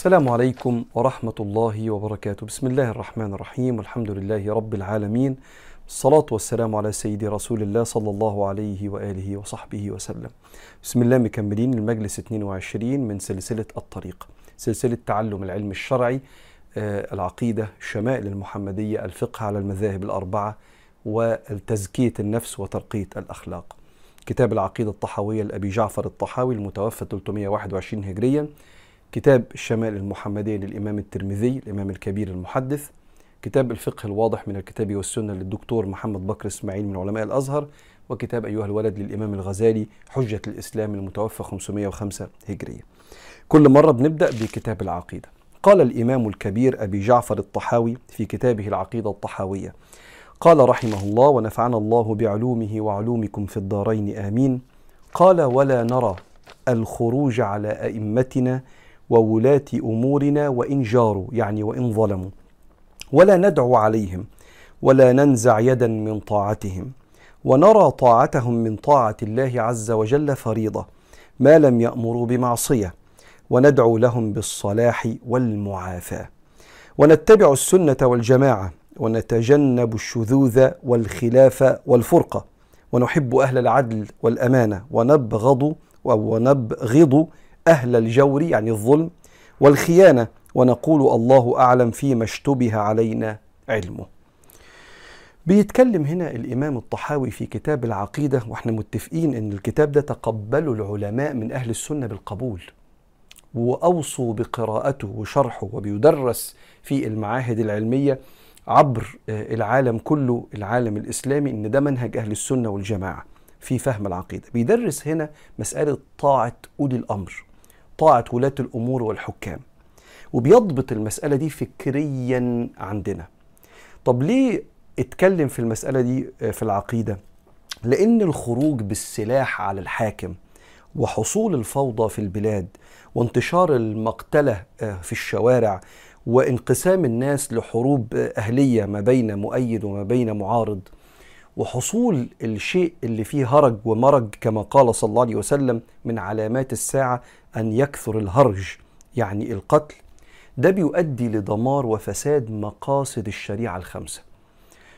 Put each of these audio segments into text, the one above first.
السلام عليكم ورحمة الله وبركاته. بسم الله الرحمن الرحيم. والحمد لله رب العالمين. الصلاة والسلام على سيدي رسول الله صلى الله عليه وآله وصحبه وسلم. بسم الله مكملين المجلس 22 من سلسلة الطريق سلسلة تعلم العلم الشرعي آه، العقيدة الشمائل المحمدية الفقه على المذاهب الأربعة وتزكية النفس وترقية الأخلاق. كتاب العقيدة الطحاوية لأبي جعفر الطحاوي المتوفى 321 هجريا. كتاب الشمائل المحمدية للإمام الترمذي الإمام الكبير المحدث كتاب الفقه الواضح من الكتاب والسنة للدكتور محمد بكر إسماعيل من علماء الأزهر وكتاب أيها الولد للإمام الغزالي حجة الإسلام المتوفى 505 هجرية. كل مرة بنبدأ بكتاب العقيدة. قال الإمام الكبير أبي جعفر الطحاوي في كتابه العقيدة الطحاوية قال رحمه الله ونفعنا الله بعلومه وعلومكم في الدارين آمين قال ولا نرى الخروج على أئمتنا وولاة أمورنا وإن جاروا يعني وإن ظلموا. ولا ندعو عليهم ولا ننزع يدا من طاعتهم. ونرى طاعتهم من طاعة الله عز وجل فريضة ما لم يأمروا بمعصية. وندعو لهم بالصلاح والمعافاة. ونتبع السنة والجماعة ونتجنب الشذوذ والخلاف والفرقة. ونحب أهل العدل والأمانة ونبغض ونبغض أهل الجور يعني الظلم والخيانة ونقول الله أعلم فيما اشتبه علينا علمه. بيتكلم هنا الإمام الطحاوي في كتاب العقيدة وإحنا متفقين إن الكتاب ده تقبله العلماء من أهل السنة بالقبول وأوصوا بقراءته وشرحه وبيدرس في المعاهد العلمية عبر العالم كله العالم الإسلامي إن ده منهج أهل السنة والجماعة في فهم العقيدة. بيدرس هنا مسألة طاعة أولي الأمر. طاعة ولاة الأمور والحكام وبيضبط المسألة دي فكريا عندنا. طب ليه اتكلم في المسألة دي في العقيدة؟ لأن الخروج بالسلاح على الحاكم وحصول الفوضى في البلاد وانتشار المقتلة في الشوارع وانقسام الناس لحروب أهلية ما بين مؤيد وما بين معارض وحصول الشيء اللي فيه هرج ومرج كما قال صلى الله عليه وسلم من علامات الساعة أن يكثر الهرج يعني القتل ده بيؤدي لدمار وفساد مقاصد الشريعة الخمسة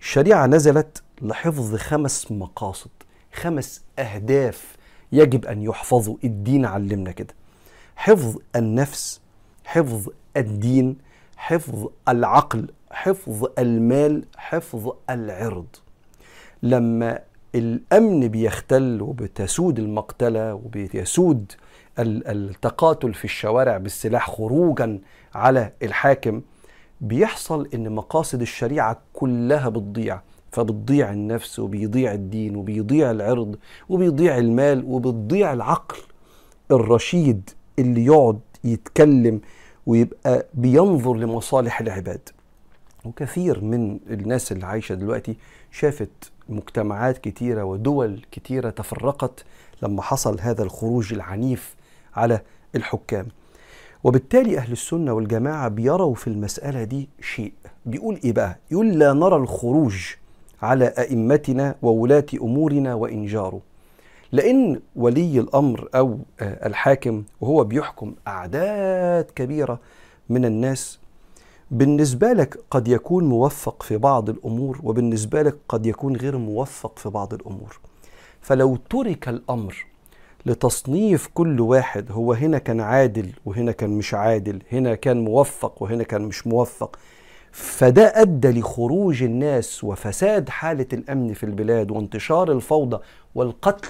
الشريعة نزلت لحفظ خمس مقاصد خمس أهداف يجب أن يحفظوا. الدين علمنا كده. حفظ النفس حفظ الدين حفظ العقل حفظ المال حفظ العرض. لما الأمن بيختل وبتسود المقتلة وبيسود التقاتل في الشوارع بالسلاح خروجا على الحاكم بيحصل إن مقاصد الشريعة كلها بتضيع. فبتضيع النفس وبيضيع الدين وبيضيع العرض وبيضيع المال وبتضيع العقل. الرشيد اللي يقعد يتكلم ويبقى بينظر لمصالح العباد. وكثير من الناس اللي عايشة دلوقتي شافت مجتمعات كتيرة ودول كتيرة تفرقت لما حصل هذا الخروج العنيف على الحكام. وبالتالي أهل السنة والجماعة بيروا في المسألة دي شيء. بيقول إيه بقى؟ يقول لا نرى الخروج على أئمتنا وولاة أمورنا وإن جاروا. لأن ولي الأمر أو الحاكم وهو بيحكم أعداد كبيرة من الناس بالنسبة لك قد يكون موفق في بعض الأمور وبالنسبة لك قد يكون غير موفق في بعض الأمور. فلو ترك الأمر لتصنيف كل واحد هو هنا كان عادل وهنا كان مش عادل هنا كان موفق وهنا كان مش موفق فده أدى لخروج الناس وفساد حالة الأمن في البلاد وانتشار الفوضى والقتل.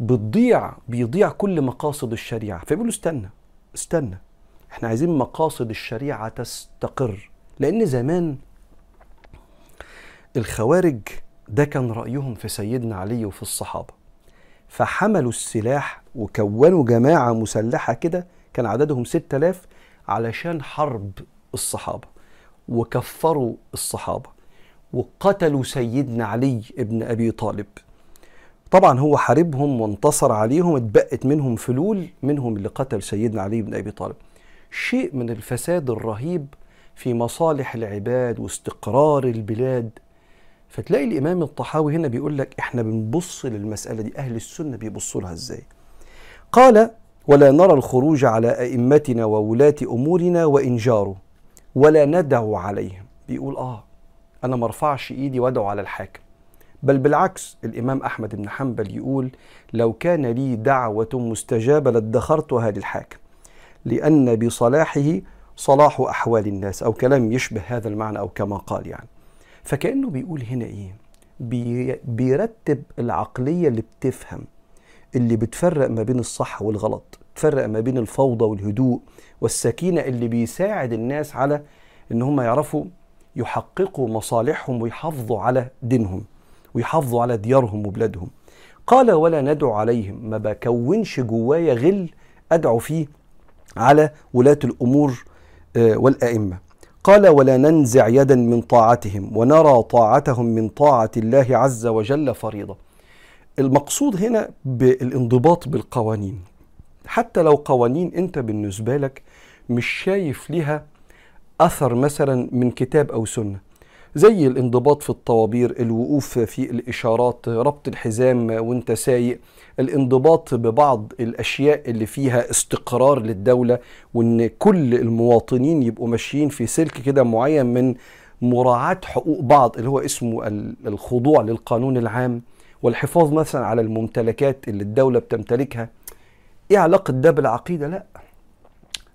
بتضيع بيضيع كل مقاصد الشريعة. فبيقولوا استنى استنى. إحنا عايزين مقاصد الشريعة تستقر. لأن زمان الخوارج ده كان رأيهم في سيدنا علي وفي الصحابة. فحملوا السلاح وكونوا جماعة مسلحة كده كان عددهم ستة آلاف علشان حرب الصحابة. وكفروا الصحابة. وقتلوا سيدنا علي ابن أبي طالب. طبعا هو حاربهم وانتصر عليهم اتبقت منهم فلول منهم اللي قتل سيدنا علي بن أبي طالب. شيء من الفساد الرهيب في مصالح العباد واستقرار البلاد. فتلاقي الإمام الطحاوي هنا بيقول لك إحنا بنبص للمسألة دي أهل السنة بيبصوا لها إزاي؟ قال ولا نرى الخروج على أئمتنا وولاة أمورنا وإن جاروا ولا ندعو عليهم. بيقول آه أنا ما أرفعش إيدي وأدعو على الحاكم. بل بالعكس الإمام أحمد بن حنبل يقول لو كان لي دعوة مستجابة لادخرتها للحاكم. لأن بصلاحه صلاح أحوال الناس أو كلام يشبه هذا المعنى أو كما قال يعني. فكأنه بيقول هنا إيه؟ بي بيرتب العقلية اللي بتفهم اللي بتفرق ما بين الصح والغلط تفرق ما بين الفوضى والهدوء والسكينة اللي بيساعد الناس على إن هم يعرفوا يحققوا مصالحهم ويحافظوا على دينهم ويحافظوا على ديارهم وبلادهم. قال ولا ندعو عليهم. ما بكونش جوايا غل أدعو فيه على ولاة الأمور آه، والأئمة. قال ولا ننزع يدا من طاعتهم ونرى طاعتهم من طاعة الله عز وجل فريضة. المقصود هنا بالانضباط بالقوانين. حتى لو قوانين أنت بالنسبة لك مش شايف لها أثر مثلا من كتاب أو سنة. زي الانضباط في الطوابير الوقوف في الإشارات ربط الحزام وانت سايق الانضباط ببعض الأشياء اللي فيها استقرار للدولة وإن كل المواطنين يبقوا ماشيين في سلك كده معين من مراعاة حقوق بعض اللي هو اسمه الخضوع للقانون العام والحفاظ مثلا على الممتلكات اللي الدولة بتمتلكها. إيه علاقة ده بالعقيدة؟ لأ.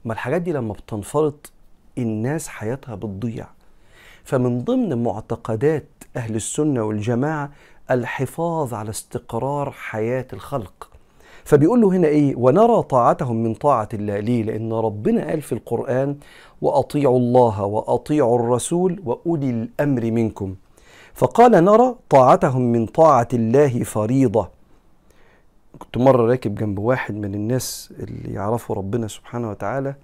ما الحاجات دي لما بتنفرط الناس حياتها بتضيع. فمن ضمن معتقدات أهل السنة والجماعة الحفاظ على استقرار حياة الخلق. فبيقول له هنا إيه؟ ونرى طاعتهم من طاعة الله. ليه؟ لأن ربنا قال في القرآن وأطيعوا الله وأطيعوا الرسول وأولي الأمر منكم. فقال نرى طاعتهم من طاعة الله فريضة. كنت مرة راكب جنب واحد من الناس اللي يعرفوا ربنا سبحانه وتعالى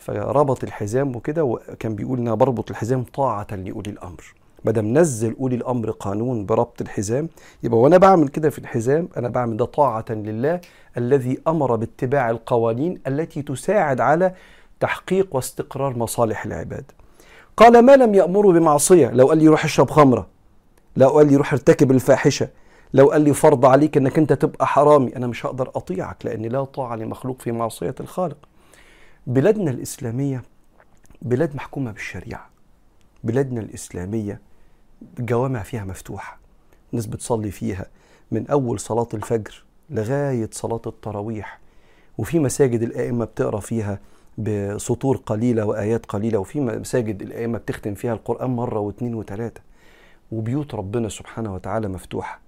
فربط الحزام وكده وكان بيقول أنا بربط الحزام طاعة لأولي الأمر. ما دام نزل أولي الأمر قانون بربط الحزام يبقى وأنا بعمل كده في الحزام أنا بعمل ده طاعة لله الذي أمر باتباع القوانين التي تساعد على تحقيق واستقرار مصالح العباد. قال ما لم يأمروا بمعصية؟ لو قال لي روح اشرب خمرة. لو قال لي روح ارتكب الفاحشة. لو قال لي فرض عليك إنك أنت تبقى حرامي. أنا مش هقدر أطيعك لأن لا طاعة لمخلوق في معصية الخالق. بلادنا الإسلامية بلاد محكومة بالشريعة بلادنا الإسلامية الجوامع فيها مفتوحة الناس بتصلي فيها من أول صلاة الفجر لغاية صلاة التراويح وفي مساجد الأئمة بتقرأ فيها بسطور قليلة وآيات قليلة وفي مساجد الأئمة بتختم فيها القرآن مرة واثنين وثلاثة وبيوت ربنا سبحانه وتعالى مفتوحة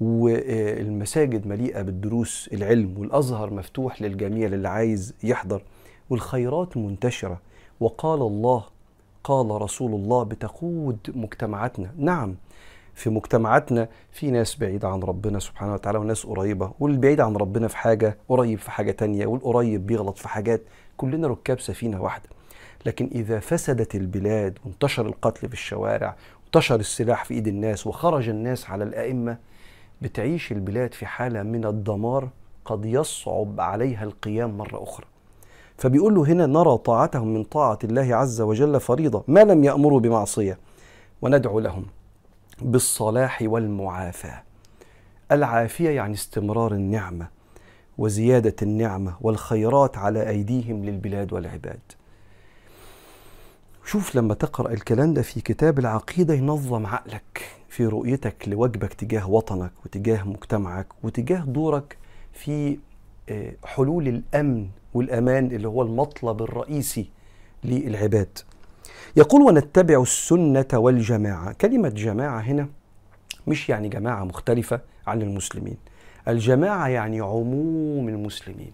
والمساجد مليئة بالدروس العلم والأزهر مفتوح للجميع للي عايز يحضر. والخيرات منتشرة. وقال الله قال رسول الله بتقود مجتمعاتنا. نعم في مجتمعاتنا في ناس بعيدة عن ربنا سبحانه وتعالى وناس قريبة والبعيد عن ربنا في حاجة قريب في حاجة تانية والقريب بيغلط في حاجات. كلنا ركاب سفينة واحدة. لكن إذا فسدت البلاد وانتشر القتل في الشوارع وانتشر السلاح في إيد الناس وخرج الناس على الأئمة بتعيش البلاد في حالة من الدمار قد يصعب عليها القيام مرة أخرى. فبيقول له هنا نرى طاعتهم من طاعة الله عز وجل فريضة ما لم يأمروا بمعصية. وندعو لهم بالصلاح والمعافاة. العافية يعني استمرار النعمة وزيادة النعمة والخيرات على أيديهم للبلاد والعباد. شوف لما تقرأ الكلام ده في كتاب العقيدة ينظم عقلك في رؤيتك لواجبك تجاه وطنك وتجاه مجتمعك وتجاه دورك في حلول الأمن والأمان اللي هو المطلب الرئيسي للعباد. يقول ونتبع السنة والجماعة، كلمة جماعة هنا مش يعني جماعة مختلفة عن المسلمين. الجماعة يعني عموم المسلمين.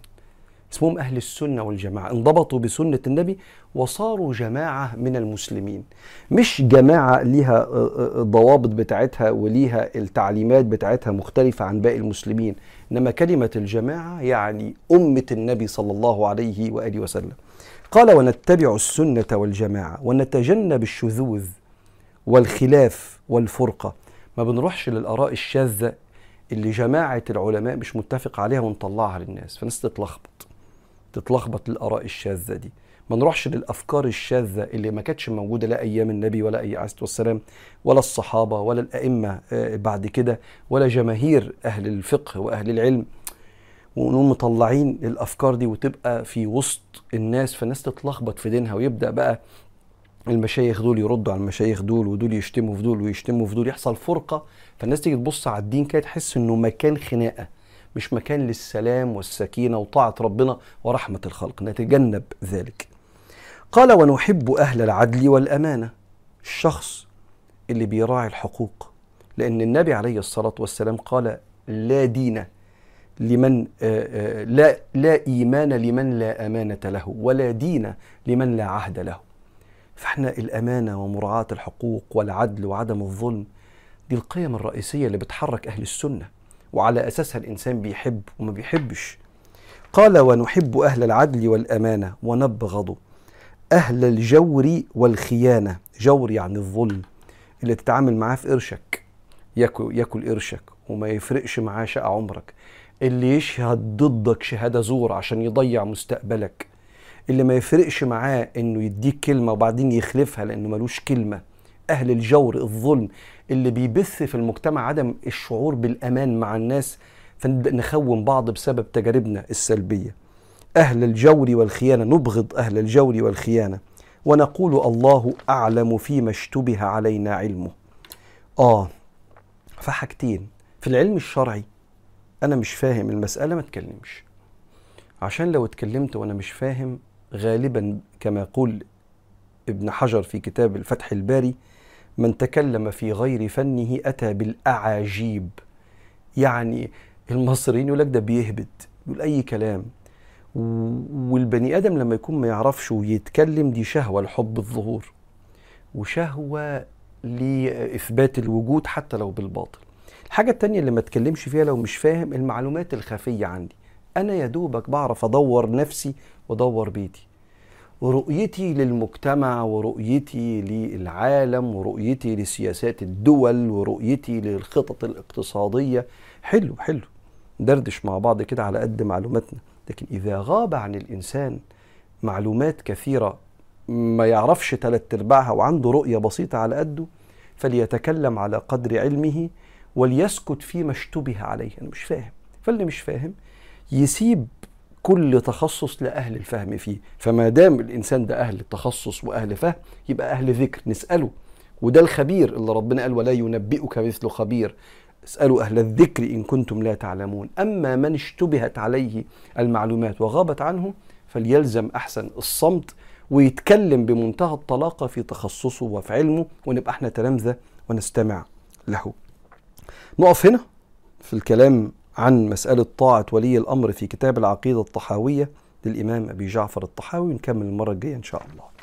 اسمهم أهل السنة والجماعة انضبطوا بسنة النبي وصاروا جماعة من المسلمين. مش جماعة ليها آه، آه، الضوابط بتاعتها وليها التعليمات بتاعتها مختلفة عن باقي المسلمين إنما كلمة الجماعة يعني أمة النبي صلى الله عليه وآله وسلم. قال ونتبع السنة والجماعة ونتجنب الشذوذ والخلاف والفرقة. ما بنروحش للآراء الشاذة اللي جماعة العلماء مش متفق عليها ونطلعها للناس فالناس تتلخبط تتلخبط الآراء الشاذة دي. ما نروحش للأفكار الشاذة اللي ما كانتش موجودة لا أيام النبي ولا أي عليه والسلام ولا الصحابة ولا الأئمة آه، بعد كده ولا جماهير أهل الفقه وأهل العلم. ونقوم مطلعين الأفكار دي وتبقى في وسط الناس فالناس تتلخبط في دينها ويبدأ بقى المشايخ دول يردوا على المشايخ دول ودول يشتموا في دول ويشتموا في دول يحصل فرقة. فالناس تيجي تبص على الدين كده تحس إنه مكان خناقة. مش مكان للسلام والسكينة وطاعة ربنا ورحمة الخلق نتجنب ذلك. قال ونحب أهل العدل والأمانة الشخص اللي بيراعي الحقوق لأن النبي عليه الصلاة والسلام قال لا دين لمن لا لا إيمان لمن لا أمانة له ولا دين لمن لا عهد له. فإحنا الأمانة ومراعاة الحقوق والعدل وعدم الظلم دي القيم الرئيسية اللي بتحرك أهل السنة وعلى أساسها الإنسان بيحب وما بيحبش. قال ونحب أهل العدل والأمانة ونبغض أهل الجور والخيانة. جور يعني الظلم اللي تتعامل معاه في قرشك. ياكل ياكل قرشك وما يفرقش معاه شقى عمرك. اللي يشهد ضدك شهادة زور عشان يضيع مستقبلك. اللي ما يفرقش معاه إنه يديك كلمة وبعدين يخلفها لأنه ملوش كلمة. أهل الجور الظلم اللي بيبث في المجتمع عدم الشعور بالأمان مع الناس فنبدا نخون بعض بسبب تجاربنا السلبية. أهل الجور والخيانة نبغض أهل الجور والخيانة. ونقول الله أعلم فيما اشتبه علينا علمه. آه فحاجتين في العلم الشرعي أنا مش فاهم المسألة ما اتكلمش عشان لو اتكلمت وأنا مش فاهم غالبا كما يقول ابن حجر في كتاب الفتح الباري من تكلم في غير فنه أتى بالأعاجيب. يعني المصريين يقول لك ده بيهبد يقول أي كلام. والبني آدم لما يكون ما يعرفش ويتكلم دي شهوة لحب الظهور وشهوة لإثبات الوجود حتى لو بالباطل. الحاجة التانية اللي ما اتكلمش فيها لو مش فاهم المعلومات الخفية عندي. أنا يا دوبك بعرف أدور نفسي وأدور بيتي. ورؤيتي للمجتمع ورؤيتي للعالم ورؤيتي لسياسات الدول ورؤيتي للخطط الاقتصادية. حلو حلو. دردش مع بعض كده على قد معلوماتنا. لكن إذا غاب عن الإنسان معلومات كثيرة ما يعرفش ثلاث أرباعها وعنده رؤية بسيطة على قده فليتكلم على قدر علمه وليسكت فيما اشتبه عليه. أنا مش فاهم. فاللي مش فاهم يسيب كل تخصص لأهل الفهم فيه. فما دام الإنسان ده أهل تخصص وأهل فهم يبقى أهل ذكر. نسأله. وده الخبير اللي ربنا قال ولا ينبئك مثل خبير. اسألوا أهل الذكر إن كنتم لا تعلمون. أما من اشتبهت عليه المعلومات وغابت عنه فليلزم أحسن الصمت ويتكلم بمنتهى الطلاقة في تخصصه وفي علمه ونبقى إحنا تلامذة ونستمع له. نقف هنا في الكلام عن مسألة طاعة ولي الأمر في كتاب العقيدة الطحاوية للإمام أبي جعفر الطحاوي نكمل المرة الجاية إن شاء الله.